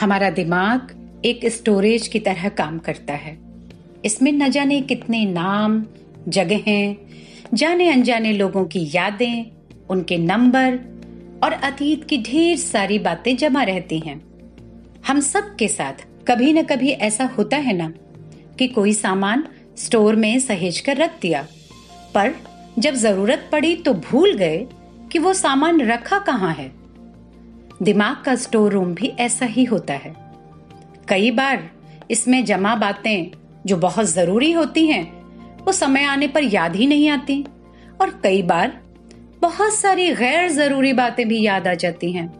हमारा दिमाग एक स्टोरेज की तरह काम करता है। इसमें न जाने कितने नाम, जगहें जाने अनजाने लोगों की यादें, उनके नंबर और अतीत की ढेर सारी बातें जमा रहती हैं। हम सब के साथ कभी न कभी ऐसा होता है ना कि कोई सामान स्टोर में सहेज कर रख दिया। पर जब ज़रूरत पड़ी तो भूल गए कि वो सामान रखा कहाँ है। दिमाग का स्टोर रूम भी ऐसा ही होता है। कई बार इसमें जमा बातें जो बहुत ज़रूरी होती हैं, वो समय आने पर याद ही नहीं आती। और कई बार बहुत सारी गैर ज़रूरी बातें भी याद आ जाती हैं।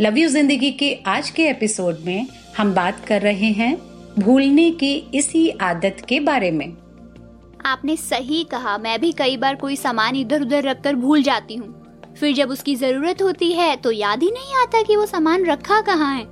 लव यू ज़िंदगी के आज के एपिसोड में हम बात कर रहे हैं भूलने की इसी आदत के बारे में। आपने सही कहा, मैं भी कई बार कोई सामान इधर उधर रखकर भूल जाती हूँ। फिर जब उसकी ज़रूरत होती है तो याद ही नहीं आता कि वो सामान रखा कहाँ है।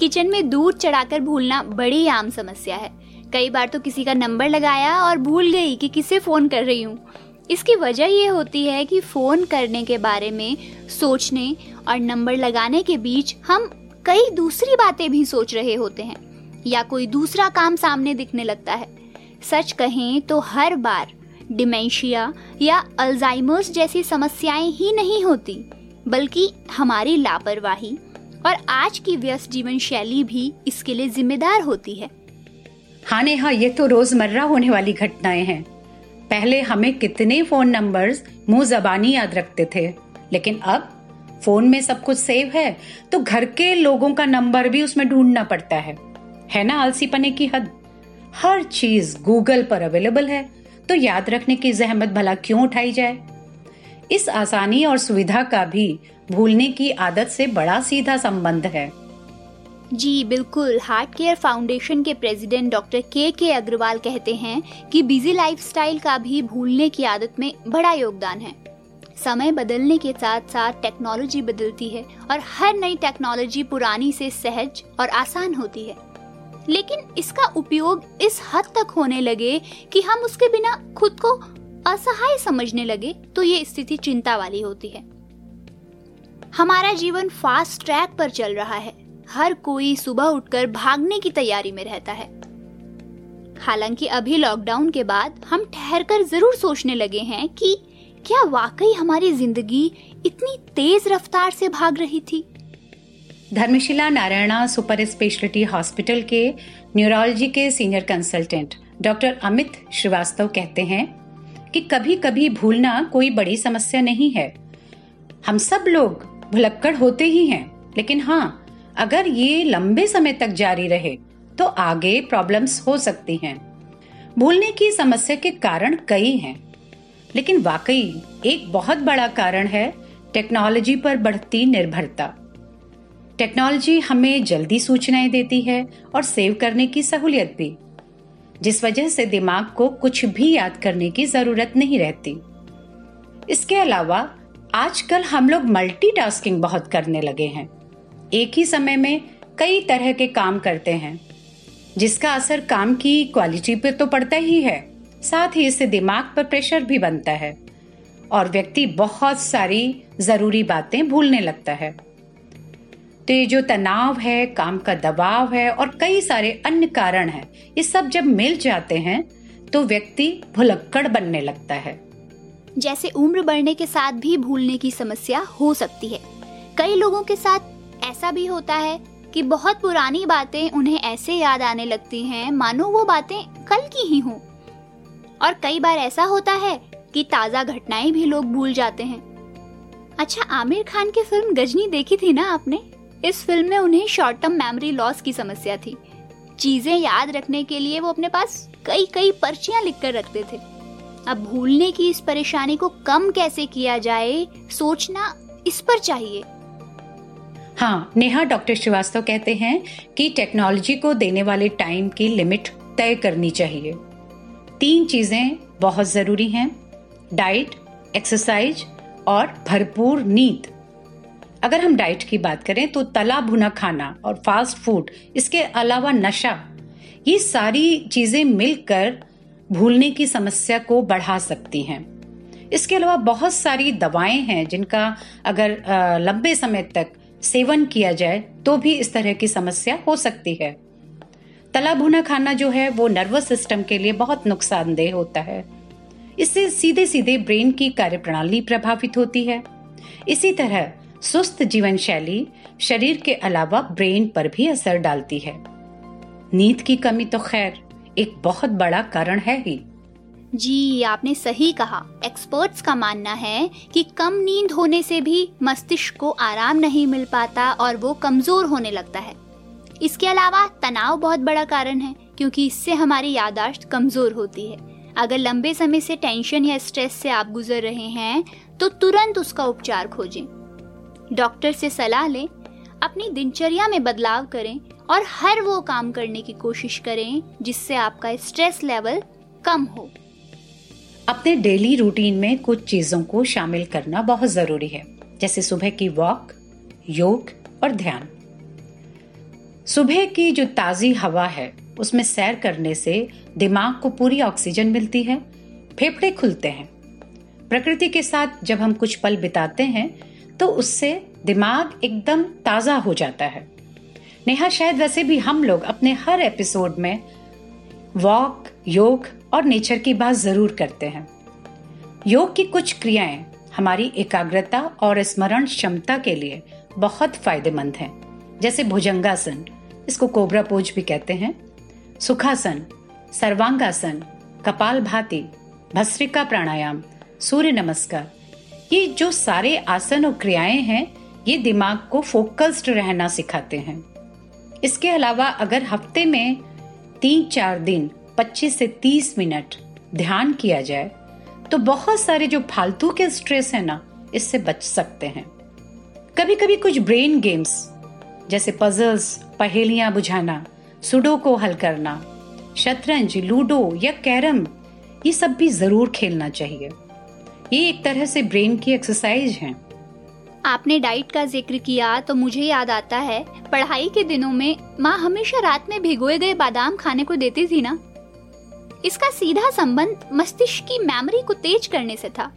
किचन में दूध चढ़ाकर भूलना बड़ी आम समस्या है। कई बार तो किसी का नंबर लगाया और भूल गई कि किसे फ़ोन कर रही हूँ। इसकी वजह ये होती है कि फ़ोन करने के बारे में सोचने और नंबर लगाने के बीच हम कई दूसरी बातें भी सोच रहे होते हैं, या कोई दूसरा काम सामने दिखने लगता है। सच कहें तो हर बार डिमेंशिया या अल्जाइमर्स जैसी समस्याएँ ही नहीं होती, बल्कि हमारी लापरवाही और आज की व्यस्त जीवन शैली भी इसके लिए जिम्मेदार होती है। हाँ नेहा, ये तो रोज़मर्रा होने वाली घटनाएँ हैं। पहले हमें कितने फ़ोन नंबर्स मुँह जबानी याद रखते थे, लेकिन अब फ़ोन में सब कुछ सेव है तो घर के लोगों का नंबर भी उसमें ढूंढना पड़ता है। है ना आलसी पने की हद? हर चीज़ गूगल पर अवेलेबल है तो याद रखने की जहमत भला क्यों उठाई जाए? इस आसानी और सुविधा का भी भूलने की आदत से बड़ा सीधा संबंध है। जी, बिल्कुल। हार्ट केयर फाउंडेशन के president doctor K K Agarwal कहते हैं कि बिज़ी लाइफस्टाइल का भी भूलने की आदत में बड़ा योगदान है। समय बदलने के साथ साथ टेक्नोलॉजी बदलती है और हर नई टेक्नोलॉजी पुरानी से सहज और आसान होती है। लेकिन इसका उपयोग इस हद तक होने लगे कि हम उसके बिना खुद को असहाय समझने लगे तो ये स्थिति चिंता वाली होती है। हमारा जीवन फास्ट ट्रैक पर चल रहा है। हर कोई सुबह उठकर भागने की तैयारी में रहता है। हालाँकि अभी लॉकडाउन के बाद हम ठहर कर ज़रूर सोचने लगे हैं कि क्या वाकई हमारी ज़िंदगी इतनी तेज रफ्तार से भाग रही थी? Dharamshila Narayana super speciality hospital के न्यूरोलॉजी के senior consultant doctor Amit Srivastava कहते हैं कि कभी कभी भूलना कोई बड़ी समस्या नहीं है। हम सब लोग भुलक्कड़ होते ही हैं, लेकिन हाँ अगर ये लंबे समय तक जारी रहे तो आगे प्रॉब्लम्स हो सकती हैं। भूलने की समस्या के कारण कई हैं, लेकिन वाकई एक बहुत बड़ा कारण है टेक्नोलॉजी पर बढ़ती निर्भरता। टेक्नोलॉजी हमें जल्दी सूचनाएँ देती है और सेव करने की सहूलियत भी, जिस वजह से दिमाग को कुछ भी याद करने की ज़रूरत नहीं रहती। इसके अलावा, आजकल हम लोग मल्टीटास्किंग बहुत करने लगे हैं। एक ही समय में कई तरह के काम करते हैं, जिसका असर काम की क्वालिटी पर तो पड़ता ही है। साथ ही इससे दिमाग पर प्रेशर भी बनता है और व्यक्ति बहुत सारी ज़रूरी बातें भूलने लगता है। तो ये जो तनाव है, काम का दबाव है और कई सारे अन्य कारण हैं, ये सब जब मिल जाते हैं तो व्यक्ति भुलक्कड़ बनने लगता है। जैसे उम्र बढ़ने के साथ भी भूलने की समस्या हो सकती है। कई लोगों के साथ ऐसा भी होता है कि बहुत पुरानी बातें उन्हें ऐसे याद आने लगती हैं, मानो वो बातें कल की ही हों। और कई बार ऐसा होता है कि ताज़ा घटनाएँ भी लोग भूल जाते हैं। अच्छा आमिर खान की फ़िल्म गजनी देखी थी ना आपने? इस फ़िल्म में उन्हें शॉर्ट टर्म मेमोरी लॉस की समस्या थी। चीज़ें याद रखने के लिए वो अपने पास कई कई पर्चियाँ लिख कर रखते थे। अब भूलने की इस परेशानी को कम कैसे किया जाए, सोचना इस पर चाहिए। हाँ नेहा, डॉक्टर श्रीवास्तव कहते हैं कि टेक्नोलॉजी को देने वाले टाइम की लिमिट तय करनी चाहिए। तीन चीज़ें बहुत ज़रूरी हैं डाइट एक्सरसाइज और भरपूर नींद। अगर हम डाइट की बात करें तो तला भुना खाना और फास्ट फ़ूड इसके अलावा नशा, ये सारी चीज़ें मिलकर भूलने की समस्या को बढ़ा सकती हैं। इसके अलावा बहुत सारी दवाएँ हैं जिनका अगर लंबे समय तक सेवन किया जाए तो भी इस तरह की समस्या हो सकती है। तला भुना खाना जो है, वो नर्वस सिस्टम के लिए बहुत नुकसानदेह होता है। इससे सीधे सीधे ब्रेन की कार्यप्रणाली प्रभावित होती है। इसी तरह सुस्त जीवन शैली शरीर के अलावा ब्रेन पर भी असर डालती है। नींद की कमी तो खैर एक बहुत बड़ा कारण है ही। जी, आपने सही कहा। एक्सपर्ट्स का मानना है कि कम नींद होने से भी मस्तिष्क को आराम नहीं मिल पाता और वो कमज़ोर होने लगता है। इसके अलावा तनाव बहुत बड़ा कारण है, क्योंकि इससे हमारी यादाश्त कमज़ोर होती है। अगर लंबे समय से टेंशन या स्ट्रेस से आप गुजर रहे हैं तो तुरंत उसका उपचार खोजें। डॉक्टर से सलाह लें, अपनी दिनचर्या में बदलाव करें और हर वो काम करने की कोशिश करें जिससे आपका स्ट्रेस लेवल कम हो। अपने डेली रूटीन में कुछ चीज़ों को शामिल करना बहुत ज़रूरी है, जैसे सुबह की वॉक योग और ध्यान। सुबह की जो ताजी हवा है, उसमें सैर करने से दिमाग को पूरी ऑक्सीजन मिलती है, फेफड़े खुलते हैं। प्रकृति के साथ जब हम कुछ पल बिताते हैं तो उससे दिमाग एकदम ताज़ा हो जाता है। नेहा, शायद वैसे भी हम लोग अपने हर एपिसोड में वॉक, योग और नेचर की बात ज़रूर करते हैं। योग की कुछ क्रियाएँ हमारी एकाग्रता और स्मरण क्षमता के लिए बहुत फ़ायदेमंद हैं। जैसे भुजंगासन, इसको कोबरा पोज भी कहते हैं। सुखासन, सर्वांगासन कपाल भाती भस्त्रिका प्राणायाम, सूर्य नमस्कार ये जो सारे आसन और क्रियाएँ हैं, ये दिमाग को फोकस्ड रहना सिखाते हैं। इसके अलावा अगर हफ़्ते में तीन चार दिन 25 से 30 मिनट ध्यान किया जाए तो बहुत सारे जो फालतू के स्ट्रेस है ना, इससे बच सकते हैं। कभी कभी कुछ ब्रेन गेम्स जैसे पजल्स पहेलियाँ बुझाना सुडो को हल करना, शतरंज लूडो या कैरम, ये सब भी ज़रूर खेलना चाहिए। ये एक तरह से ब्रेन की एक्सरसाइज है। आपने डाइट का ज़िक्र किया तो मुझे याद आता है, पढ़ाई के दिनों में माँ हमेशा रात में भिगोए गए बादाम खाने को देती थी ना? इसका सीधा संबंध मस्तिष्क की मेमोरी को तेज करने से था।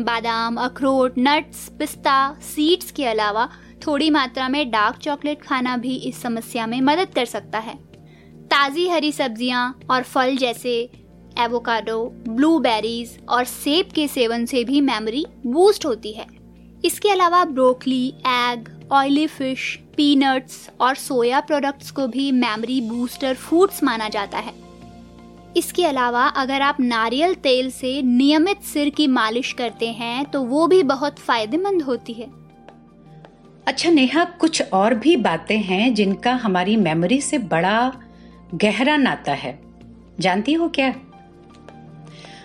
बादाम, अखरोट नट्स पिस्ता सीड्स के अलावा थोड़ी मात्रा में डार्क चॉकलेट खाना भी इस समस्या में मदद कर सकता है। ताज़ी हरी सब्ज़ियाँ और फल जैसे एवोकाडो, ब्लूबेरीज और सेब के सेवन से भी मेमोरी बूस्ट होती है। इसके अलावा broccoli, egg, oily fish, peanuts और सोया प्रोडक्ट्स को भी मेमोरी बूस्टर फूड्स माना जाता है। इसके अलावा अगर आप नारियल तेल से नियमित सिर की मालिश करते हैं तो वो भी बहुत फ़ायदेमंद होती है। अच्छा नेहा, कुछ और भी बातें हैं जिनका हमारी मेमोरी से बड़ा गहरा नाता है। जानती हो क्या?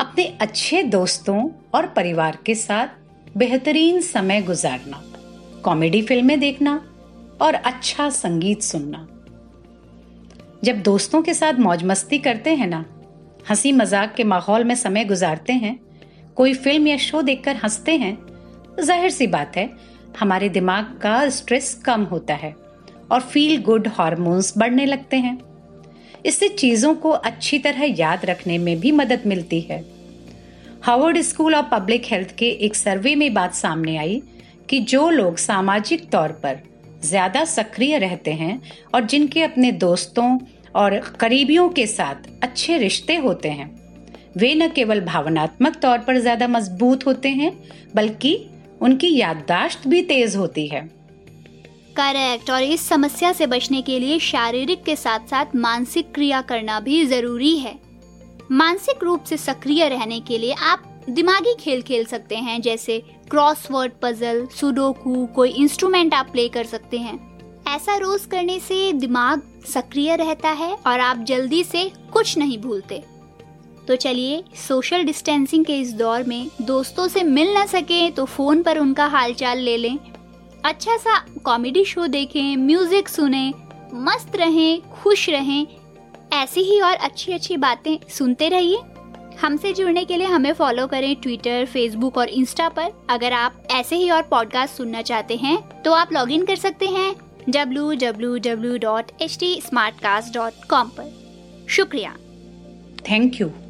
अपने अच्छे दोस्तों और परिवार के साथ बेहतरीन समय गुजारना, कॉमेडी फ़िल्में देखना और अच्छा संगीत सुनना। जब दोस्तों के साथ मौज मस्ती करते हैं ना हँसी मज़ाक के माहौल में समय गुजारते हैं, कोई फ़िल्म या शो देखकर हँसते हैं ज़ाहिर सी बात है, हमारे दिमाग का स्ट्रेस कम होता है और फील गुड हार्मोन्स बढ़ने लगते हैं। इससे चीज़ों को अच्छी तरह याद रखने में भी मदद मिलती है। Harvard School of Public Health के एक सर्वे में बात सामने आई कि जो लोग सामाजिक तौर पर ज़्यादा सक्रिय रहते हैं और जिनके अपने दोस्तों और करीबियों के साथ अच्छे रिश्ते होते हैं, वे न केवल भावनात्मक तौर पर ज़्यादा मज़बूत होते हैं, बल्कि उनकी याददाश्त भी तेज होती है। करेक्ट। और इस समस्या से बचने के लिए शारीरिक के साथ साथ मानसिक क्रिया करना भी ज़रूरी है। मानसिक रूप से सक्रिय रहने के लिए आप दिमागी खेल खेल सकते हैं, जैसे क्रॉसवर्ड पजल, सुडोकू, कोई इंस्ट्रूमेंट आप प्ले कर सकते हैं। ऐसा रोज करने से दिमाग सक्रिय रहता है और आप जल्दी से कुछ नहीं भूलते। तो चलिए, सोशल डिस्टेंसिंग के इस दौर में दोस्तों से मिल ना सके तो फ़ोन पर उनका हालचाल ले लें। अच्छा सा कॉमेडी शो देखें म्यूज़िक सुने, मस्त रहें, खुश रहें, ऐसी ही और अच्छी अच्छी बातें सुनते रहिए। हमसे जुड़ने के लिए हमें फॉलो करें ट्विटर फेसबुक और इंस्टा पर। अगर आप ऐसे ही और पॉडकास्ट सुनना चाहते हैं तो आप लॉग इन कर सकते हैं www.htsmartcast.com पर। शुक्रिया। Thank you